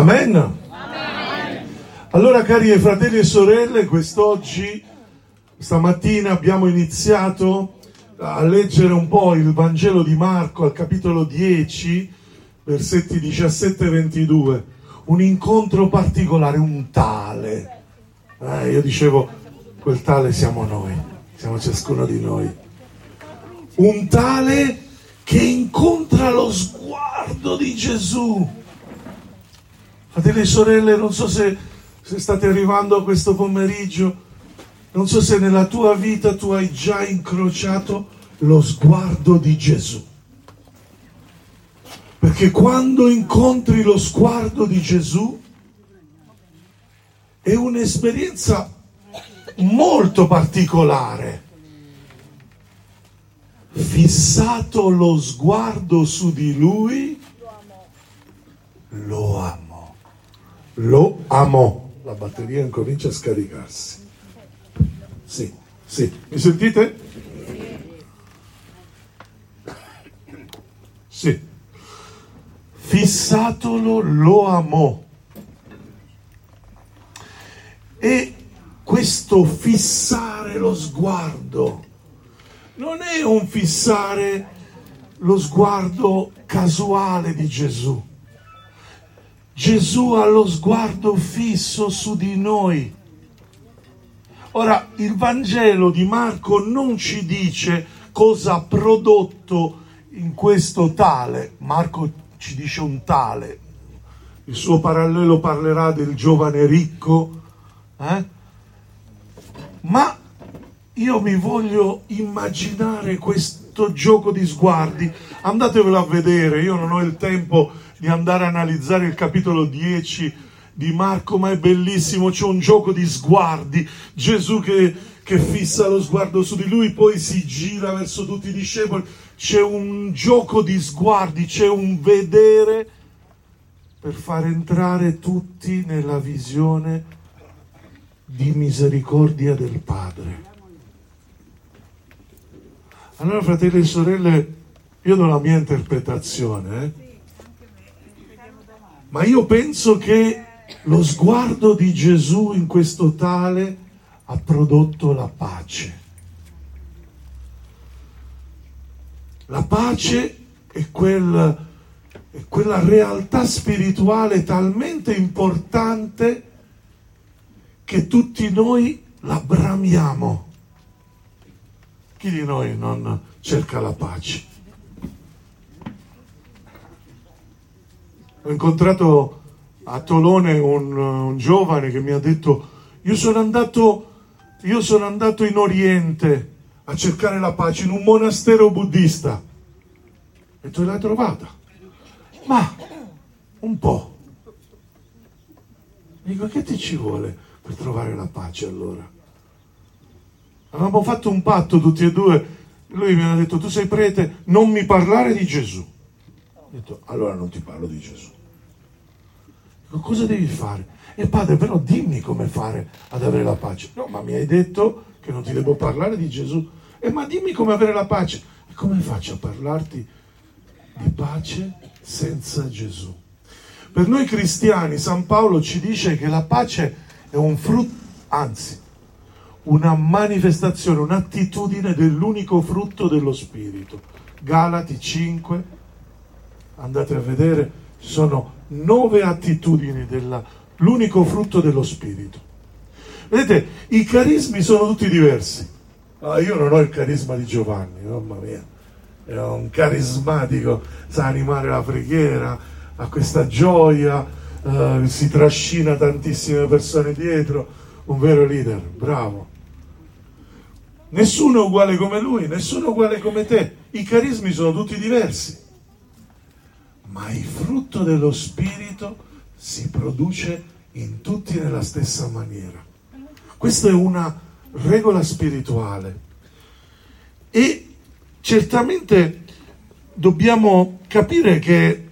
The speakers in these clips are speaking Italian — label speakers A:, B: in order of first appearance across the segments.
A: Amen. Amen. Allora cari fratelli e sorelle, quest'oggi, stamattina abbiamo iniziato a leggere un po' il Vangelo di Marco al capitolo 10, versetti 17 e 22. Un incontro particolare, un tale. Eh, io dicevo, quel tale siamo noi, siamo ciascuno di noi. Un tale che incontra lo sguardo di Gesù Fratelli e sorelle, non so se, se state arrivando a questo pomeriggio, non so se nella tua vita tu hai già incrociato lo sguardo di Gesù. Perché quando incontri lo sguardo di Gesù è un'esperienza molto particolare. Fissato lo sguardo su di lui, lo amo lo amò. La batteria incomincia a scaricarsi. Sì, sì. Mi sentite? Sì. Fissatolo lo amò. E questo fissare lo sguardo non è un fissare lo sguardo casuale di Gesù Gesù ha lo sguardo fisso su di noi. Ora, il Vangelo di Marco non ci dice cosa ha prodotto in questo tale. Marco ci dice un tale. Il suo parallelo parlerà del giovane ricco. Eh? Ma io mi voglio immaginare questo gioco di sguardi. Andatevelo a vedere, io non ho il tempo di andare a analizzare il capitolo 10 di Marco, ma è bellissimo, c'è un gioco di sguardi, Gesù che, che fissa lo sguardo su di lui, poi si gira verso tutti i discepoli, c'è un gioco di sguardi, c'è un vedere per far entrare tutti nella visione di misericordia del Padre. Allora, fratelli e sorelle, io do la mia interpretazione. Eh? Ma io penso che lo sguardo di Gesù in questo tale ha prodotto la pace. La pace è, quel, è quella realtà spirituale talmente importante che tutti noi la bramiamo. Chi di noi non cerca la pace? Ho incontrato a Tolone un, un giovane che mi ha detto, io sono andato, io sono andato in Oriente a cercare la pace in un monastero buddista. E tu l'hai trovata? Ma un po'. Dico, che ti ci vuole per trovare la pace allora? Avevamo fatto un patto tutti e due. Lui mi ha detto, tu sei prete, non mi parlare di Gesù. Ho detto, allora non ti parlo di Gesù. Dico, cosa devi fare? E padre, però dimmi come fare ad avere la pace. No, ma mi hai detto che non ti devo parlare di Gesù. E ma dimmi come avere la pace. E come faccio a parlarti di pace senza Gesù? Per noi cristiani San Paolo ci dice che la pace è un frutto, anzi, una manifestazione, un'attitudine dell'unico frutto dello Spirito. Galati 5, andate a vedere, sono nove attitudini dell'unico frutto dello Spirito. Vedete, i carismi sono tutti diversi. Ah, io non ho il carisma di Giovanni, mamma mia, è un carismatico, sa animare la preghiera, ha questa gioia, eh, si trascina tantissime persone dietro, un vero leader, bravo. Nessuno è uguale come lui, nessuno è uguale come te, i carismi sono tutti diversi ma il frutto dello Spirito si produce in tutti nella stessa maniera. Questa è una regola spirituale e certamente dobbiamo capire che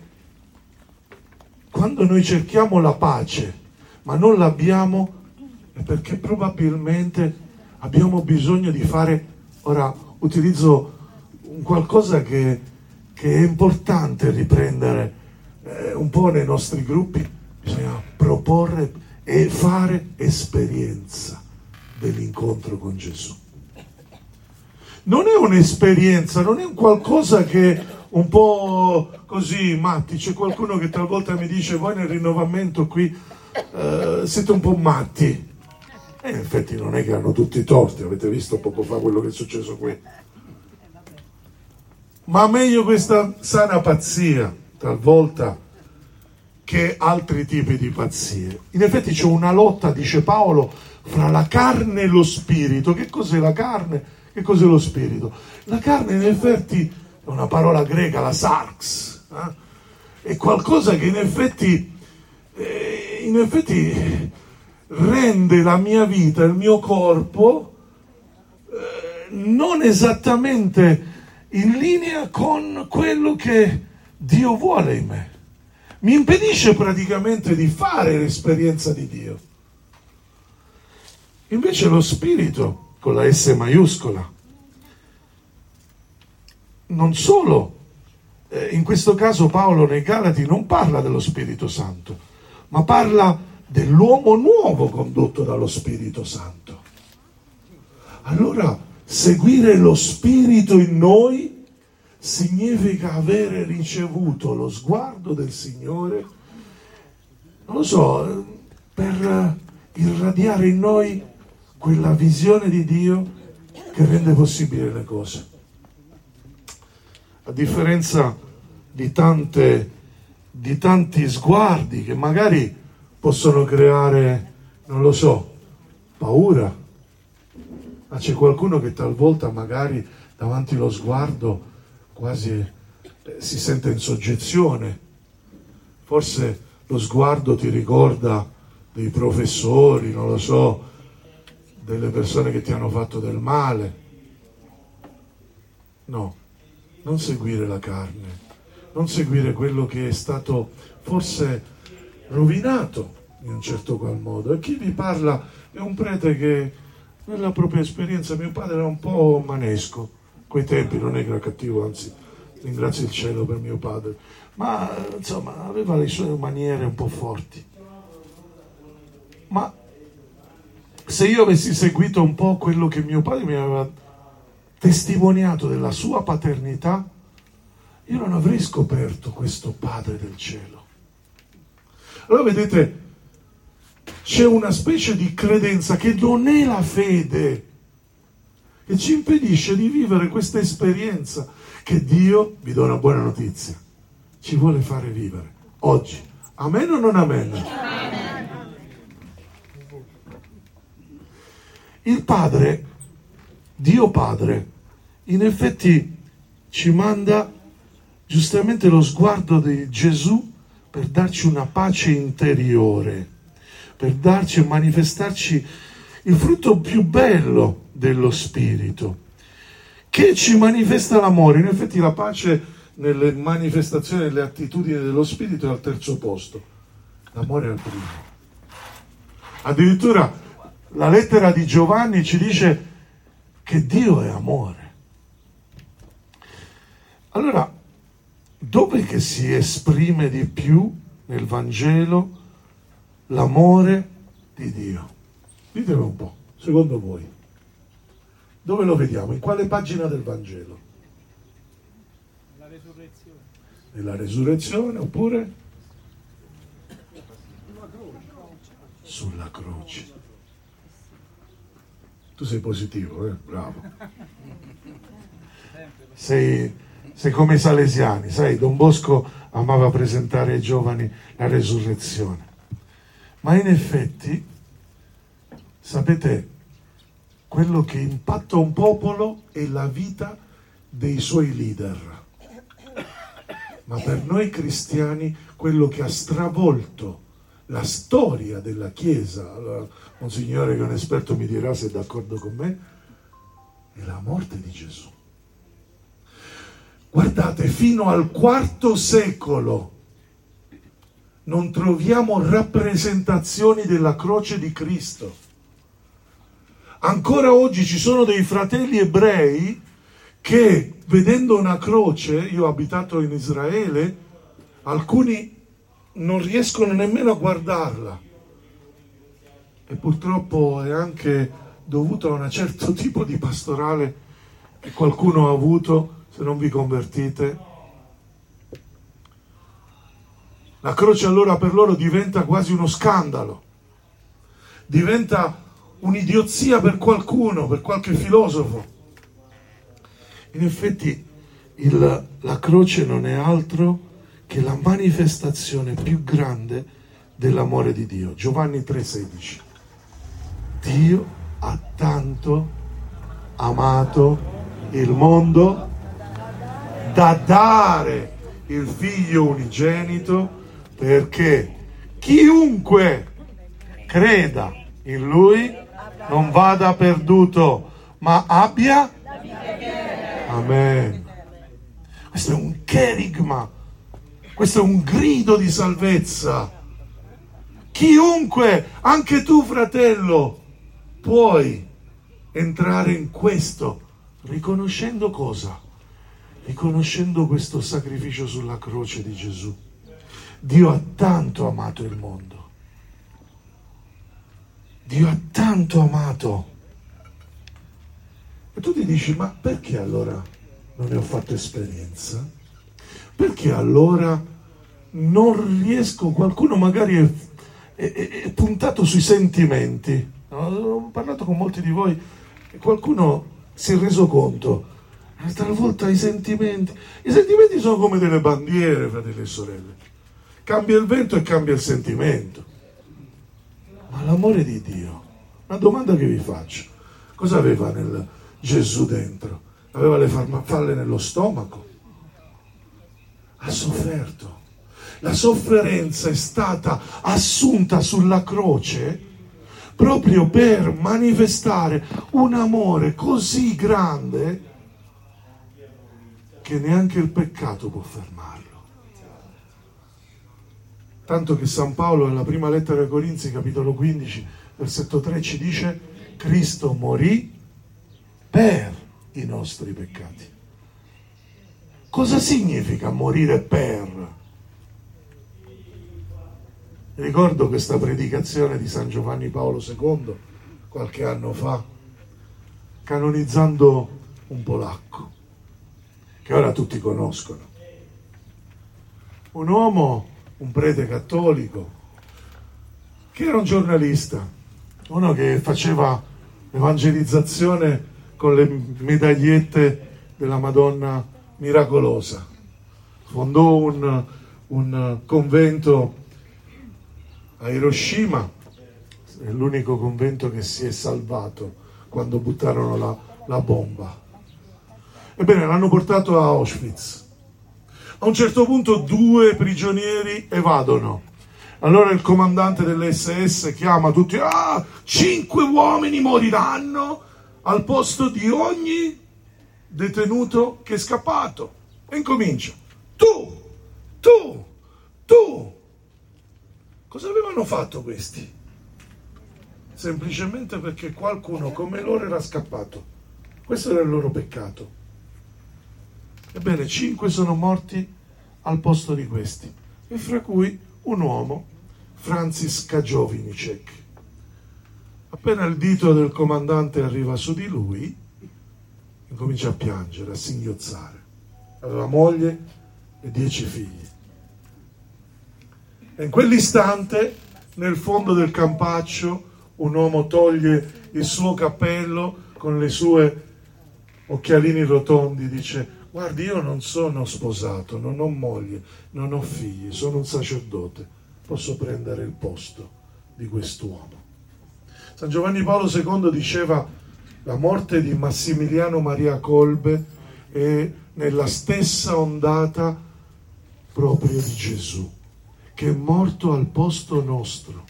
A: quando noi cerchiamo la pace ma non l'abbiamo è perché probabilmente abbiamo bisogno di fare, ora utilizzo un qualcosa che che è importante riprendere eh, un po' nei nostri gruppi, bisogna proporre e fare esperienza dell'incontro con Gesù. Non è un'esperienza, non è un qualcosa che un po' così matti. C'è qualcuno che talvolta mi dice voi nel rinnovamento qui eh, siete un po' matti. E in effetti non è che hanno tutti i torti, avete visto poco fa quello che è successo qui. Ma meglio questa sana pazzia, talvolta, che altri tipi di pazzie. In effetti c'è una lotta, dice Paolo, fra la carne e lo spirito. Che cos'è la carne? Che cos'è lo spirito? La carne in effetti è una parola greca, la sarx, eh? è qualcosa che in effetti, eh, in effetti rende la mia vita, il mio corpo, eh, non esattamente in linea con quello che Dio vuole in me. Mi impedisce praticamente di fare l'esperienza di Dio. Invece lo Spirito, con la S maiuscola, non solo, eh, in questo caso Paolo nei Galati non parla dello Spirito Santo, ma parla dell'uomo nuovo condotto dallo Spirito Santo. Allora, seguire lo Spirito in noi significa avere ricevuto lo sguardo del Signore, non lo so, per irradiare in noi quella visione di Dio che rende possibili le cose. A differenza di, tante, di tanti sguardi che magari possono creare, non lo so, paura, ma c'è qualcuno che talvolta magari davanti allo sguardo quasi eh, si sente in soggezione. Forse lo sguardo ti ricorda dei professori, non lo so, delle persone che ti hanno fatto del male. No, non seguire la carne, non seguire quello che è stato forse rovinato in un certo qual modo. E chi vi parla è un prete che nella propria esperienza mio padre era un po' manesco, quei tempi non era cattivo, anzi ringrazio il cielo per mio padre, ma insomma aveva le sue maniere un po' forti. Ma se io avessi seguito un po' quello che mio padre mi aveva testimoniato della sua paternità, io non avrei scoperto questo Padre del cielo. Allora vedete, c'è una specie di credenza che non è la fede, che ci impedisce di vivere questa esperienza che Dio, vi do una buona notizia, ci vuole fare vivere oggi. Amen o non amen? amen. Il Padre, Dio Padre, in effetti ci manda giustamente lo sguardo di Gesù per darci una pace interiore, per darci e manifestarci il frutto più bello dello Spirito, che ci manifesta l'amore. In effetti la pace nelle manifestazioni delle attitudini dello Spirito è al terzo posto, l'amore è al primo. Addirittura la lettera di Giovanni ci dice che Dio è amore. Allora, dove che si esprime di più nel Vangelo l'amore di Dio? Ditelo un po', secondo voi. Dove lo vediamo? In quale pagina del Vangelo?
B: Nella resurrezione.
A: Nella resurrezione oppure? Sulla croce. Tu sei positivo, eh? bravo. Sei, sei come i salesiani, sai, Don Bosco amava presentare ai giovani la resurrezione. Ma in effetti, sapete, quello che impatta un popolo è la vita dei suoi leader. Ma per noi cristiani quello che ha stravolto la storia della Chiesa, allora, un signore che è un esperto mi dirà se è d'accordo con me, è la morte di Gesù. Guardate, fino al quarto secolo non troviamo rappresentazioni della croce di Cristo. Ancora oggi ci sono dei fratelli ebrei che vedendo una croce, io ho abitato in Israele, alcuni non riescono nemmeno a guardarla e purtroppo è anche dovuto a un certo tipo di pastorale che qualcuno ha avuto se non vi convertite. La croce allora per loro diventa quasi uno scandalo, diventa un'idiozia per qualcuno, per qualche filosofo. In effetti il, la croce non è altro che la manifestazione più grande dell'amore di Dio. Giovanni 3:16. Dio ha tanto amato il mondo da dare il figlio unigenito perché chiunque creda in lui non vada perduto ma abbia Amen. Questo è un cherigma, questo è un grido di salvezza. Chiunque, anche tu fratello, puoi entrare in questo, riconoscendo cosa? Riconoscendo questo sacrificio sulla croce di Gesù. Dio ha tanto amato il mondo. Dio ha tanto amato. E tu ti dici, ma perché allora non ne ho fatto esperienza? Perché allora non riesco, qualcuno magari è, è, è puntato sui sentimenti. Ho parlato con molti di voi e qualcuno si è reso conto. Talvolta i sentimenti, i sentimenti sono come delle bandiere, fratelli e sorelle. Cambia il vento e cambia il sentimento. Ma l'amore di Dio, una domanda che vi faccio, cosa aveva nel Gesù dentro? Aveva le farmafalle nello stomaco? Ha sofferto. La sofferenza è stata assunta sulla croce proprio per manifestare un amore così grande che neanche il peccato può fermarlo. Tanto che San Paolo nella prima lettera ai Corinzi, capitolo 15, versetto 3 ci dice Cristo morì per i nostri peccati. Cosa significa morire per? Ricordo questa predicazione di San Giovanni Paolo II qualche anno fa, canonizzando un polacco, che ora tutti conoscono. Un uomo, un prete cattolico, che era un giornalista, uno che faceva evangelizzazione con le medagliette della Madonna miracolosa. Fondò un, un convento a Hiroshima, è l'unico convento che si è salvato quando buttarono la, la bomba. Ebbene, l'hanno portato a Auschwitz. A un certo punto due prigionieri evadono. Allora il comandante dell'SS chiama tutti, ah, cinque uomini moriranno al posto di ogni detenuto che è scappato. E incomincia, tu, tu, tu, Cosa avevano fatto questi? Semplicemente perché qualcuno come loro era scappato. Questo era il loro peccato. Ebbene, cinque sono morti al posto di questi, e fra cui un uomo, Francis Kajovinicek. Appena il dito del comandante arriva su di lui, incomincia a piangere, a singhiozzare. Aveva moglie e dieci figli. E in quell'istante, nel fondo del campaccio, un uomo toglie il suo cappello con le sue occhialini rotondi, dice guardi io non sono sposato, non ho moglie, non ho figli, sono un sacerdote, posso prendere il posto di quest'uomo. San Giovanni Paolo II diceva la morte di Massimiliano Maria Colbe è nella stessa ondata proprio di Gesù che è morto al posto nostro.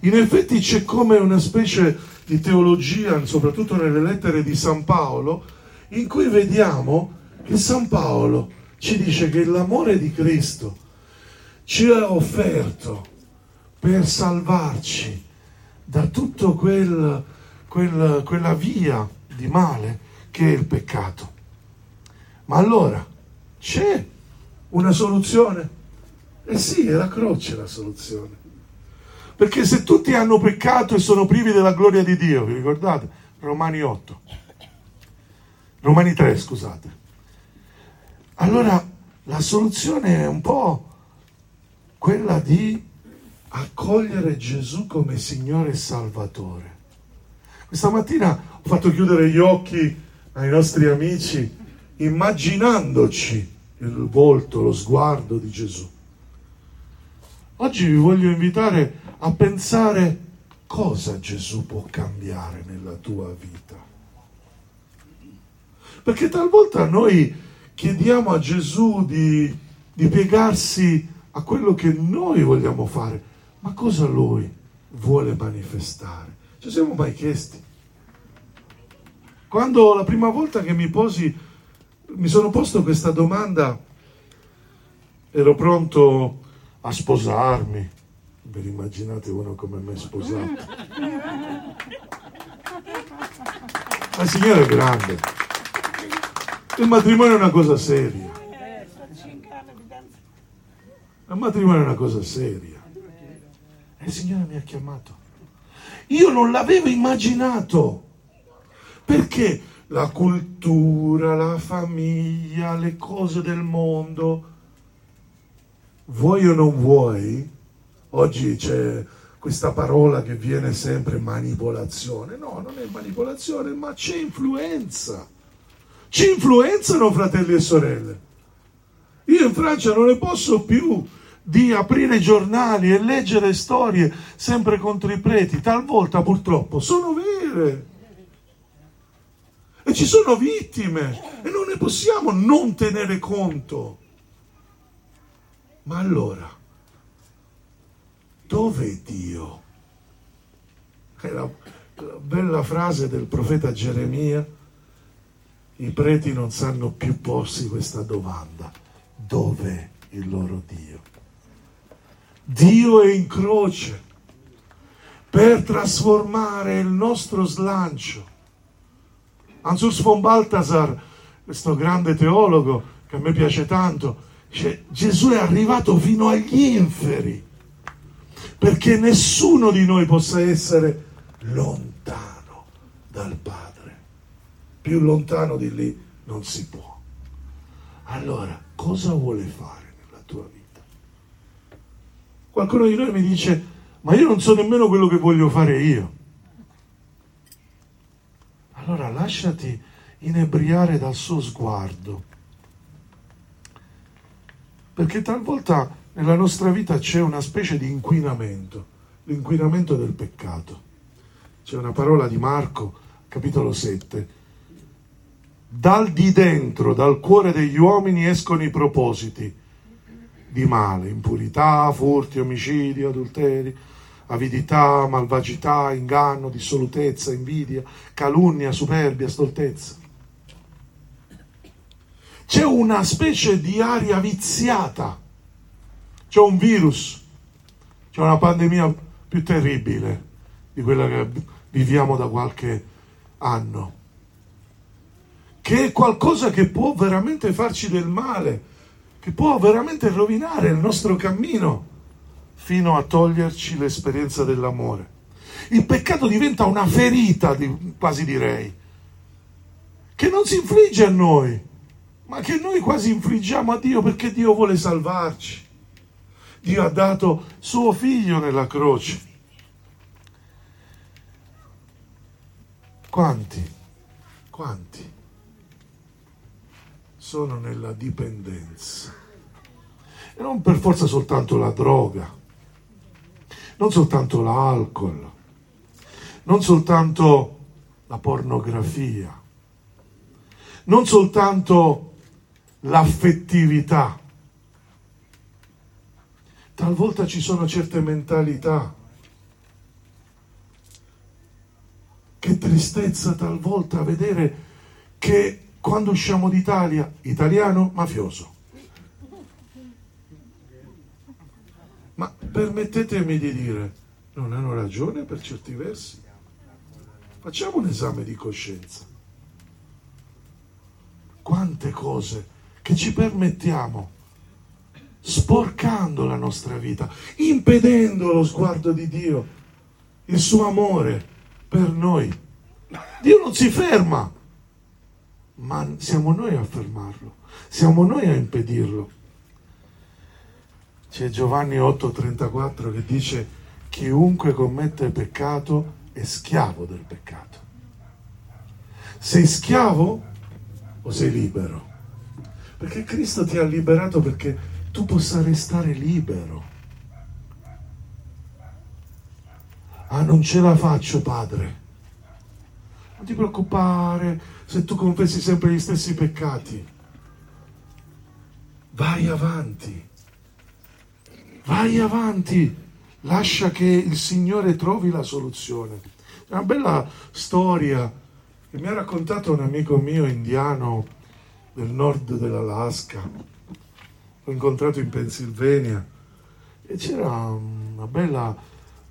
A: In effetti c'è come una specie di teologia, soprattutto nelle lettere di San Paolo, in cui vediamo che San Paolo ci dice che l'amore di Cristo ci ha offerto per salvarci da tutta quel, quel, quella via di male che è il peccato. Ma allora c'è una soluzione? Eh sì, è la croce la soluzione. Perché se tutti hanno peccato e sono privi della gloria di Dio, vi ricordate? Romani 8. Romani 3, scusate. Allora la soluzione è un po' quella di accogliere Gesù come Signore e Salvatore. Questa mattina ho fatto chiudere gli occhi ai nostri amici immaginandoci il volto, lo sguardo di Gesù. Oggi vi voglio invitare a pensare cosa Gesù può cambiare nella tua vita. Perché talvolta noi chiediamo a Gesù di, di piegarsi a quello che noi vogliamo fare, ma cosa lui vuole manifestare? Ci siamo mai chiesti? Quando la prima volta che mi posi, mi sono posto questa domanda, ero pronto a sposarmi. Vi immaginate uno come me sposato? La signora è grande. Il matrimonio è una cosa seria. Il matrimonio è una cosa seria. E il Signore mi ha chiamato. Io non l'avevo immaginato. Perché la cultura, la famiglia, le cose del mondo, vuoi o non vuoi, oggi c'è questa parola che viene sempre manipolazione. No, non è manipolazione, ma c'è influenza. Ci influenzano fratelli e sorelle. Io in Francia non ne posso più di aprire giornali e leggere storie sempre contro i preti, talvolta purtroppo sono vere. E ci sono vittime e non ne possiamo non tenere conto. Ma allora, dov'è Dio? È la, la bella frase del profeta Geremia. I preti non sanno più porsi questa domanda. Dov'è il loro Dio? Dio è in croce per trasformare il nostro slancio. Ansurs von Balthasar, questo grande teologo che a me piace tanto, dice Gesù è arrivato fino agli inferi perché nessuno di noi possa essere lontano dal Padre. Più lontano di lì non si può. Allora, cosa vuole fare nella tua vita? Qualcuno di noi mi dice, ma io non so nemmeno quello che voglio fare io. Allora lasciati inebriare dal suo sguardo. Perché talvolta nella nostra vita c'è una specie di inquinamento, l'inquinamento del peccato. C'è una parola di Marco, capitolo 7. Dal di dentro, dal cuore degli uomini escono i propositi di male, impurità, furti, omicidi, adulteri, avidità, malvagità, inganno, dissolutezza, invidia, calunnia, superbia, stoltezza. C'è una specie di aria viziata, c'è un virus, c'è una pandemia più terribile di quella che viviamo da qualche anno, che è qualcosa che può veramente farci del male che può veramente rovinare il nostro cammino fino a toglierci l'esperienza dell'amore. Il peccato diventa una ferita, quasi direi, che non si infligge a noi, ma che noi quasi infliggiamo a Dio perché Dio vuole salvarci. Dio ha dato suo figlio nella croce. Quanti, quanti sono nella dipendenza. E non per forza soltanto la droga, non soltanto l'alcol, non soltanto la pornografia, non soltanto l'affettività. Talvolta ci sono certe mentalità. Che tristezza talvolta vedere che quando usciamo d'Italia, italiano mafioso. Ma permettetemi di dire, non hanno ragione per certi versi? Facciamo un esame di coscienza. Quante cose che ci permettiamo sporcando la nostra vita, impedendo lo sguardo di Dio, il suo amore per noi. Dio non si ferma, ma siamo noi a fermarlo, siamo noi a impedirlo. C'è Giovanni 8:34 che dice chiunque commette peccato è schiavo del peccato. Sei schiavo o sei libero? Perché Cristo ti ha liberato perché tu possa restare libero. Ah, non ce la faccio, padre. Non ti preoccupare se tu confessi sempre gli stessi peccati. Vai avanti. Vai avanti. Lascia che il Signore trovi la soluzione. È una bella storia che mi ha raccontato un amico mio indiano del nord dell'Alaska. L'ho incontrato in Pennsylvania e c'era una bella,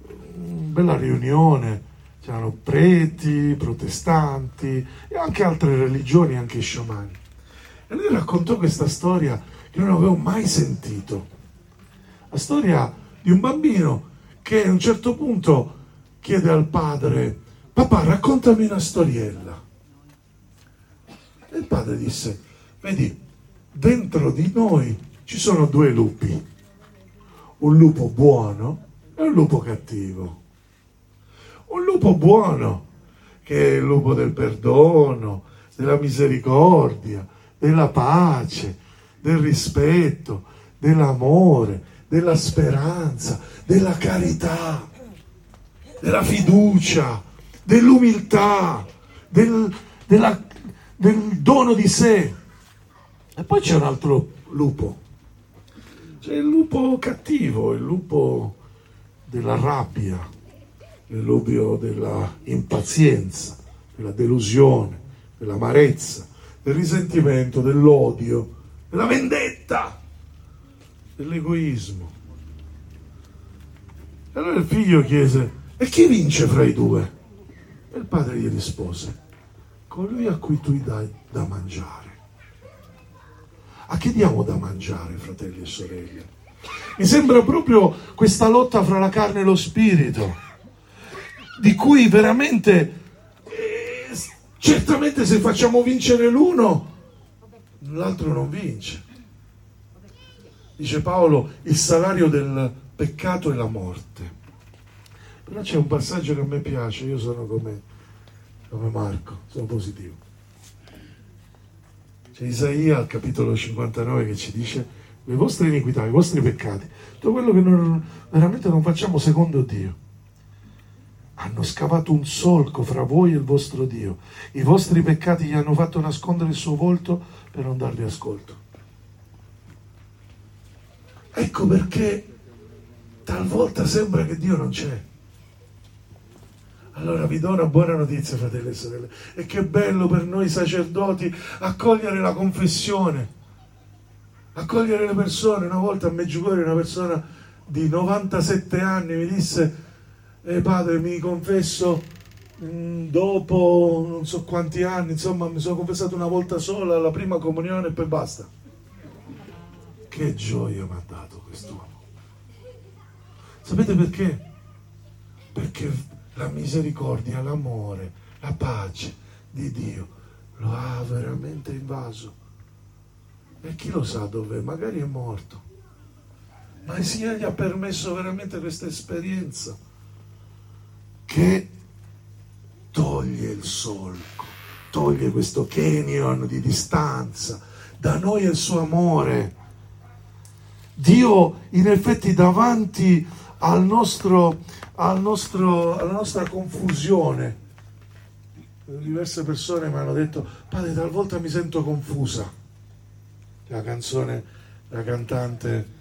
A: una bella riunione. C'erano preti, protestanti e anche altre religioni, anche sciamani. E lui raccontò questa storia che non avevo mai sentito. La storia di un bambino che a un certo punto chiede al padre, papà raccontami una storiella. E il padre disse, vedi, dentro di noi ci sono due lupi, un lupo buono e un lupo cattivo. Un lupo buono, che è il lupo del perdono, della misericordia, della pace, del rispetto, dell'amore, della speranza, della carità, della fiducia, dell'umiltà, del, della, del dono di sé. E poi c'è un altro lupo, c'è il lupo cattivo, il lupo della rabbia, lupo della impazienza, della delusione, dell'amarezza, del risentimento, dell'odio, della vendetta, dell'egoismo. E allora il figlio chiese, e chi vince fra i due? E il padre gli rispose, colui a cui tu dai da mangiare. A chi diamo da mangiare, fratelli e sorelle? Mi sembra proprio questa lotta fra la carne e lo spirito, di cui veramente, eh, certamente se facciamo vincere l'uno, l'altro non vince. Dice Paolo, il salario del peccato è la morte. Però c'è un passaggio che a me piace, io sono come, come Marco, sono positivo. C'è Isaia al capitolo 59 che ci dice le vostre iniquità, i vostri peccati, tutto quello che non, veramente non facciamo secondo Dio. Hanno scavato un solco fra voi e il vostro Dio. I vostri peccati gli hanno fatto nascondere il suo volto per non darvi ascolto. Ecco perché talvolta sembra che Dio non c'è. Allora vi do una buona notizia, fratelli e sorelle, e che bello per noi sacerdoti accogliere la confessione, accogliere le persone. Una volta a Meggiugorje una persona di 97 anni mi disse, eh, padre mi confesso mm, dopo non so quanti anni, insomma mi sono confessato una volta sola alla prima comunione e poi basta. Che gioia mi ha dato quest'uomo. Sapete perché? Perché la misericordia, l'amore, la pace di Dio lo ha veramente invaso. E chi lo sa dove? Magari è morto. Ma il Signore gli ha permesso veramente questa esperienza che toglie il solco, toglie questo canyon di distanza da noi è il suo amore. Dio in effetti davanti al nostro, al nostro, alla nostra confusione. Diverse persone mi hanno detto, padre, talvolta mi sento confusa. La canzone, la cantante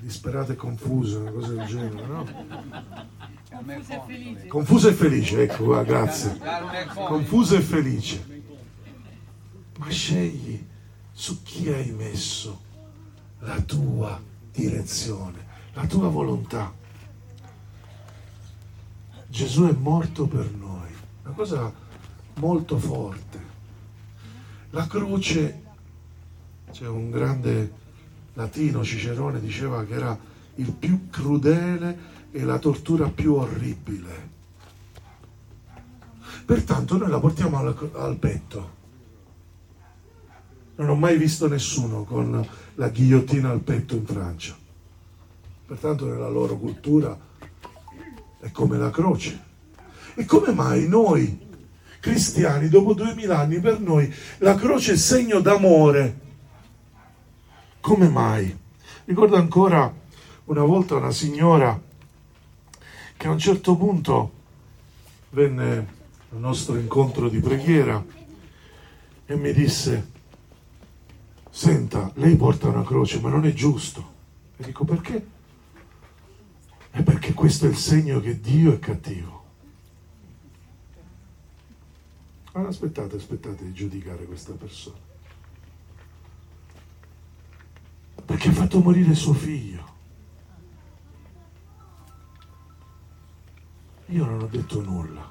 A: disperata e confusa, una cosa del genere, no?
C: Confusa e felice.
A: Confusa e felice, ecco qua, grazie. Confusa e felice. Ma scegli su chi hai messo la tua direzione la tua volontà. Gesù è morto per noi, una cosa molto forte. La croce, c'è un grande latino Cicerone diceva che era il più crudele e la tortura più orribile. Pertanto noi la portiamo al, al petto. Non ho mai visto nessuno con la ghigliottina al petto in Francia. Pertanto nella loro cultura è come la croce. E come mai noi, cristiani, dopo duemila anni, per noi la croce è segno d'amore? Come mai? Ricordo ancora una volta una signora che a un certo punto venne al nostro incontro di preghiera e mi disse, senta, lei porta una croce, ma non è giusto. E dico perché? È perché questo è il segno che Dio è cattivo. Allora aspettate, aspettate di giudicare questa persona. Perché ha fatto morire suo figlio. Io non ho detto nulla.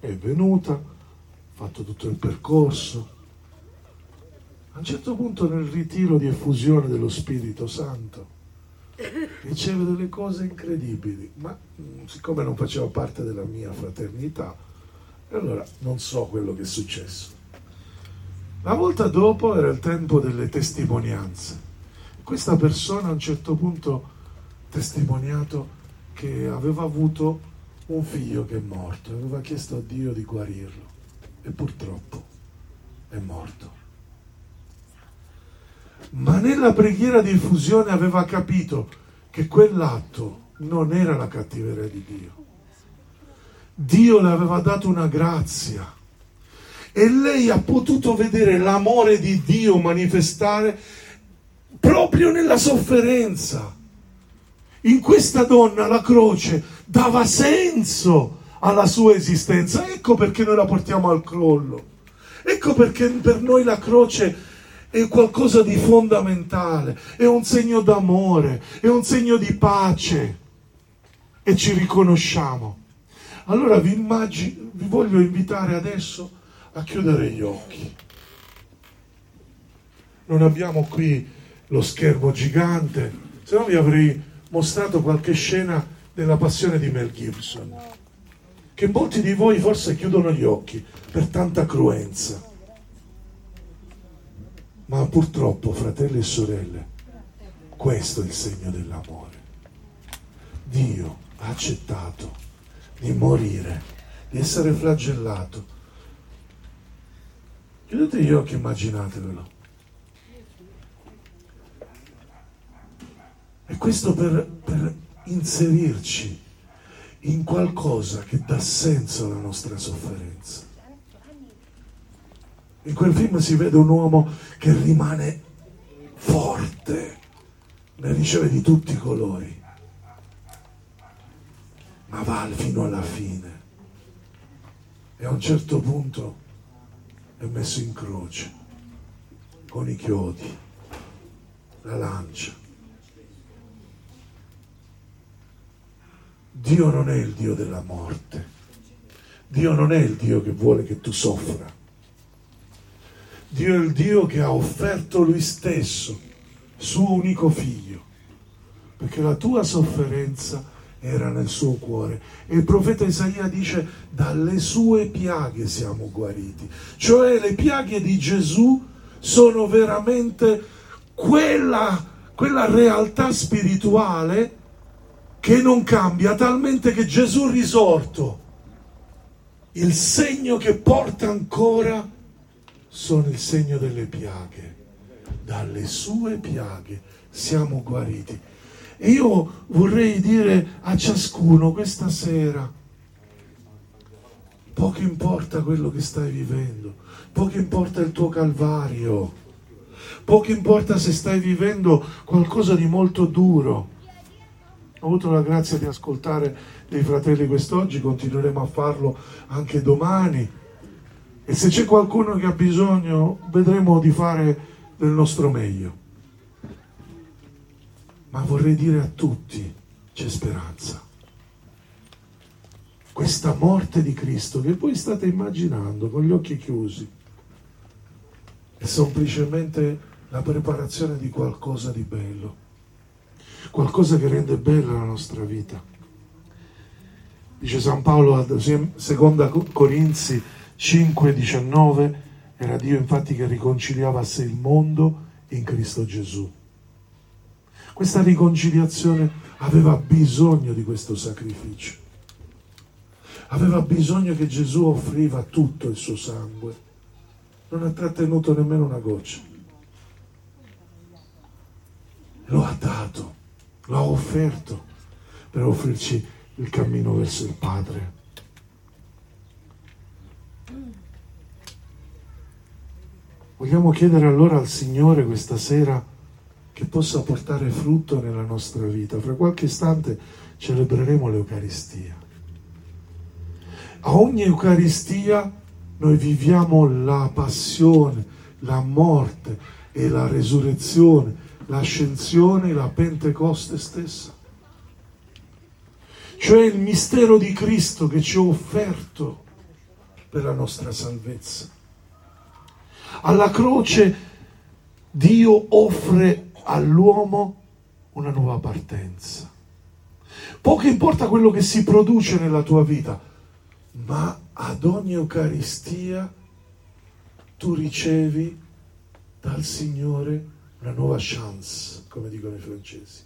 A: È venuta, ha fatto tutto il percorso. A un certo punto nel ritiro di effusione dello Spirito Santo riceve delle cose incredibili, ma mm, siccome non faceva parte della mia fraternità, allora non so quello che è successo. La volta dopo era il tempo delle testimonianze. Questa persona a un certo punto ha testimoniato che aveva avuto un figlio che è morto, aveva chiesto a Dio di guarirlo e purtroppo è morto. Ma nella preghiera di infusione aveva capito che quell'atto non era la cattiveria di Dio. Dio le aveva dato una grazia e lei ha potuto vedere l'amore di Dio manifestare proprio nella sofferenza. In questa donna la croce dava senso alla sua esistenza. Ecco perché noi la portiamo al crollo. Ecco perché per noi la croce è qualcosa di fondamentale, è un segno d'amore, è un segno di pace e ci riconosciamo. Allora vi, immagino, vi voglio invitare adesso a chiudere gli occhi. Non abbiamo qui lo schermo gigante, se no vi avrei mostrato qualche scena della passione di Mel Gibson, che molti di voi forse chiudono gli occhi per tanta cruenza. Ma purtroppo, fratelli e sorelle, questo è il segno dell'amore. Dio ha accettato di morire, di essere flagellato. Chiudete gli occhi, immaginatevelo. E questo per, per inserirci in qualcosa che dà senso alla nostra sofferenza. In quel film si vede un uomo che rimane forte, ne riceve di tutti i colori, ma va fino alla fine. E a un certo punto è messo in croce con i chiodi, la lancia. Dio non è il Dio della morte. Dio non è il Dio che vuole che tu soffra. Dio è il Dio che ha offerto lui stesso, suo unico figlio, perché la tua sofferenza era nel suo cuore. E il profeta Isaia dice, dalle sue piaghe siamo guariti. Cioè le piaghe di Gesù sono veramente quella, quella realtà spirituale che non cambia, talmente che Gesù risorto, il segno che porta ancora sono il segno delle piaghe. Dalle sue piaghe siamo guariti. E io vorrei dire a ciascuno questa sera, poco importa quello che stai vivendo, poco importa il tuo calvario, poco importa se stai vivendo qualcosa di molto duro. Ho avuto la grazia di ascoltare dei fratelli quest'oggi, continueremo a farlo anche domani e se c'è qualcuno che ha bisogno, vedremo di fare del nostro meglio. Ma vorrei dire a tutti, c'è speranza. Questa morte di Cristo che voi state immaginando con gli occhi chiusi è semplicemente la preparazione di qualcosa di bello, qualcosa che rende bella la nostra vita. Dice San Paolo a seconda Corinzi 5:19, era Dio infatti che riconciliava a sé il mondo in Cristo Gesù. Questa riconciliazione aveva bisogno di questo sacrificio. Aveva bisogno che Gesù offriva tutto il suo sangue. Non ha trattenuto nemmeno una goccia. Lo ha dato, l'ha offerto per offrirci il cammino verso il Padre. Vogliamo chiedere allora al Signore questa sera che possa portare frutto nella nostra vita. Fra qualche istante celebreremo l'Eucaristia. A ogni Eucaristia noi viviamo la passione, la morte e la resurrezione, l'ascensione la Pentecoste stessa. Cioè il mistero di Cristo che ci ha offerto per la nostra salvezza. Alla croce Dio offre all'uomo una nuova partenza. Poco importa quello che si produce nella tua vita, ma ad ogni Eucaristia tu ricevi dal Signore una nuova chance, come dicono i francesi.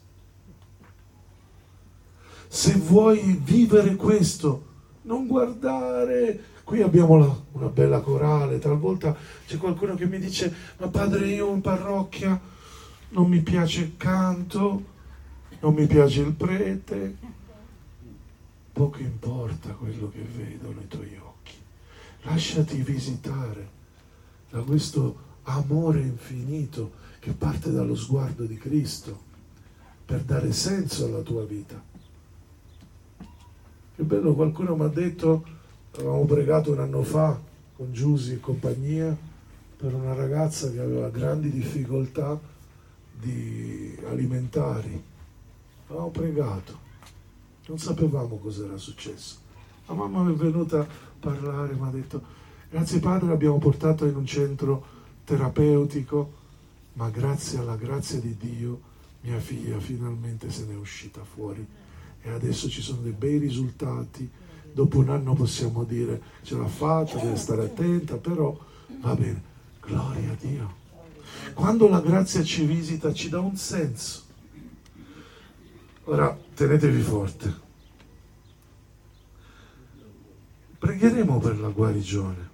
A: Se vuoi vivere questo, non guardare. Qui abbiamo la, una bella corale, talvolta c'è qualcuno che mi dice, ma padre io in parrocchia non mi piace il canto, non mi piace il prete, poco importa quello che vedono i tuoi occhi, lasciati visitare da questo amore infinito che parte dallo sguardo di Cristo per dare senso alla tua vita. Che bello, qualcuno mi ha detto Avevamo pregato un anno fa con Giusy e compagnia per una ragazza che aveva grandi difficoltà di alimentari. Avevamo pregato, non sapevamo cosa era successo. La mamma mi è venuta a parlare, mi ha detto, grazie padre l'abbiamo portato in un centro terapeutico, ma grazie alla grazia di Dio mia figlia finalmente se n'è uscita fuori e adesso ci sono dei bei risultati dopo un anno possiamo dire ce l'ha fatta, deve stare attenta, però va bene, gloria a Dio. Quando la grazia ci visita ci dà un senso. Ora tenetevi forte. Pregheremo per la guarigione,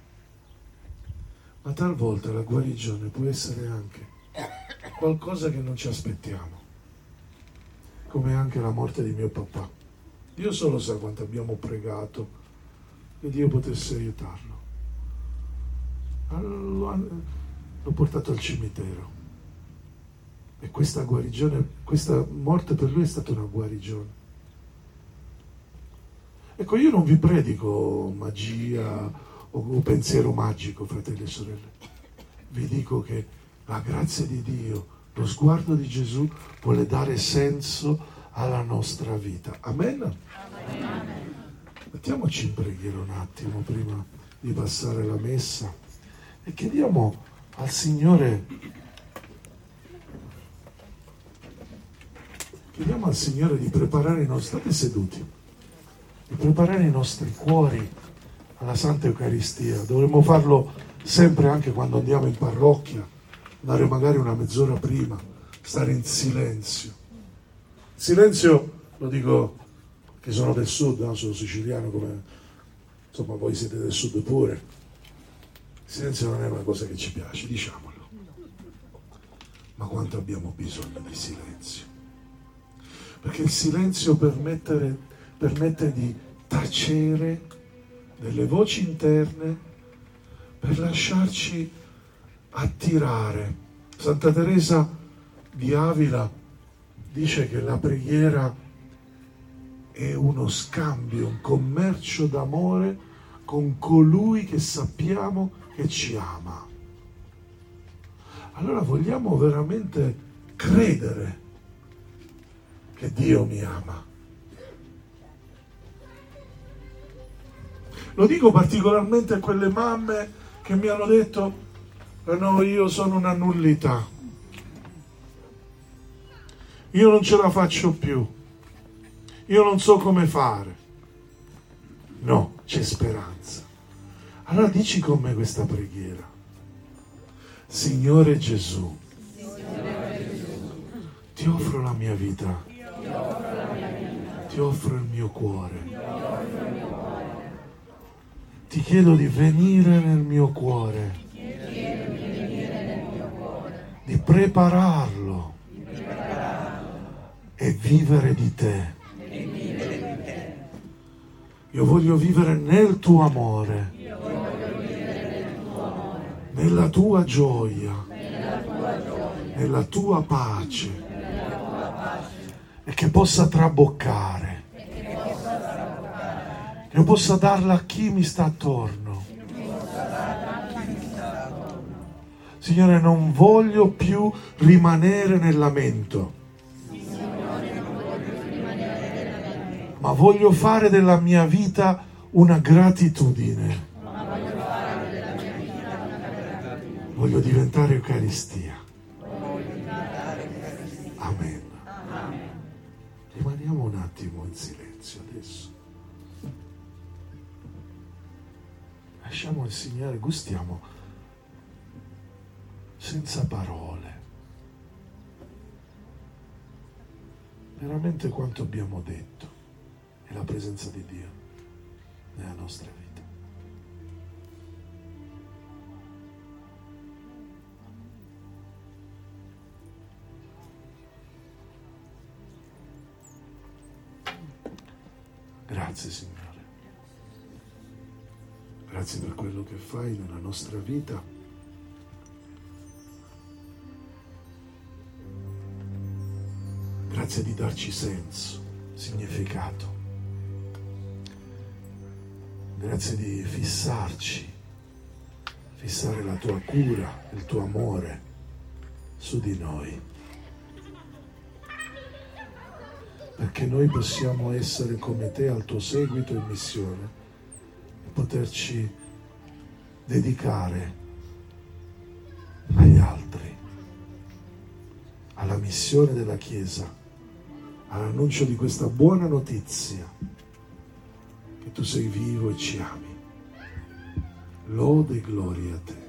A: ma talvolta la guarigione può essere anche qualcosa che non ci aspettiamo, come anche la morte di mio papà. Dio solo sa quanto abbiamo pregato che Dio potesse aiutarlo. L'ho portato al cimitero e questa guarigione, questa morte per lui è stata una guarigione. Ecco, io non vi predico magia o pensiero magico, fratelli e sorelle. Vi dico che la grazia di Dio, lo sguardo di Gesù vuole dare senso alla nostra vita. Amen? Mettiamoci in preghiera un attimo prima di passare la messa e chiediamo al Signore chiediamo al Signore di preparare i nostri state seduti di preparare i nostri cuori alla Santa Eucaristia dovremmo farlo sempre anche quando andiamo in parrocchia andare magari una mezz'ora prima stare in silenzio silenzio lo dico che sono del sud, no? sono siciliano come insomma voi siete del sud pure. Il silenzio non è una cosa che ci piace, diciamolo. Ma quanto abbiamo bisogno di silenzio? Perché il silenzio permette, permette di tacere delle voci interne per lasciarci attirare. Santa Teresa di Avila dice che la preghiera è uno scambio, un commercio d'amore con colui che sappiamo che ci ama. Allora vogliamo veramente credere che Dio mi ama. Lo dico particolarmente a quelle mamme che mi hanno detto, no, io sono una nullità, io non ce la faccio più, io non so come fare. No, c'è speranza. Allora dici con me questa preghiera. Signore Gesù, ti offro la mia vita, ti offro il mio cuore, ti chiedo di venire nel mio cuore, di prepararlo. E vivere di te. Io voglio vivere nel tuo amore, nella tua gioia, nella tua pace. E che possa traboccare, che possa darla a chi mi sta attorno. Signore, non voglio più rimanere nel lamento, ma voglio fare della mia vita una gratitudine. Voglio diventare Eucaristia. Amen. Rimaniamo un attimo in silenzio adesso. Lasciamo il Signore, gustiamo senza parole. Veramente quanto abbiamo detto è la presenza di Dio nella nostra vita. Grazie Signore. Grazie per quello che fai nella nostra vita. Grazie di darci senso, significato. Grazie di fissarci, fissare la tua cura, il tuo amore su di noi. Perché noi possiamo essere come te al tuo seguito in missione e poterci dedicare agli altri, alla missione della Chiesa, all'annuncio di questa buona notizia che tu sei vivo e ci ami. Lode e gloria a te.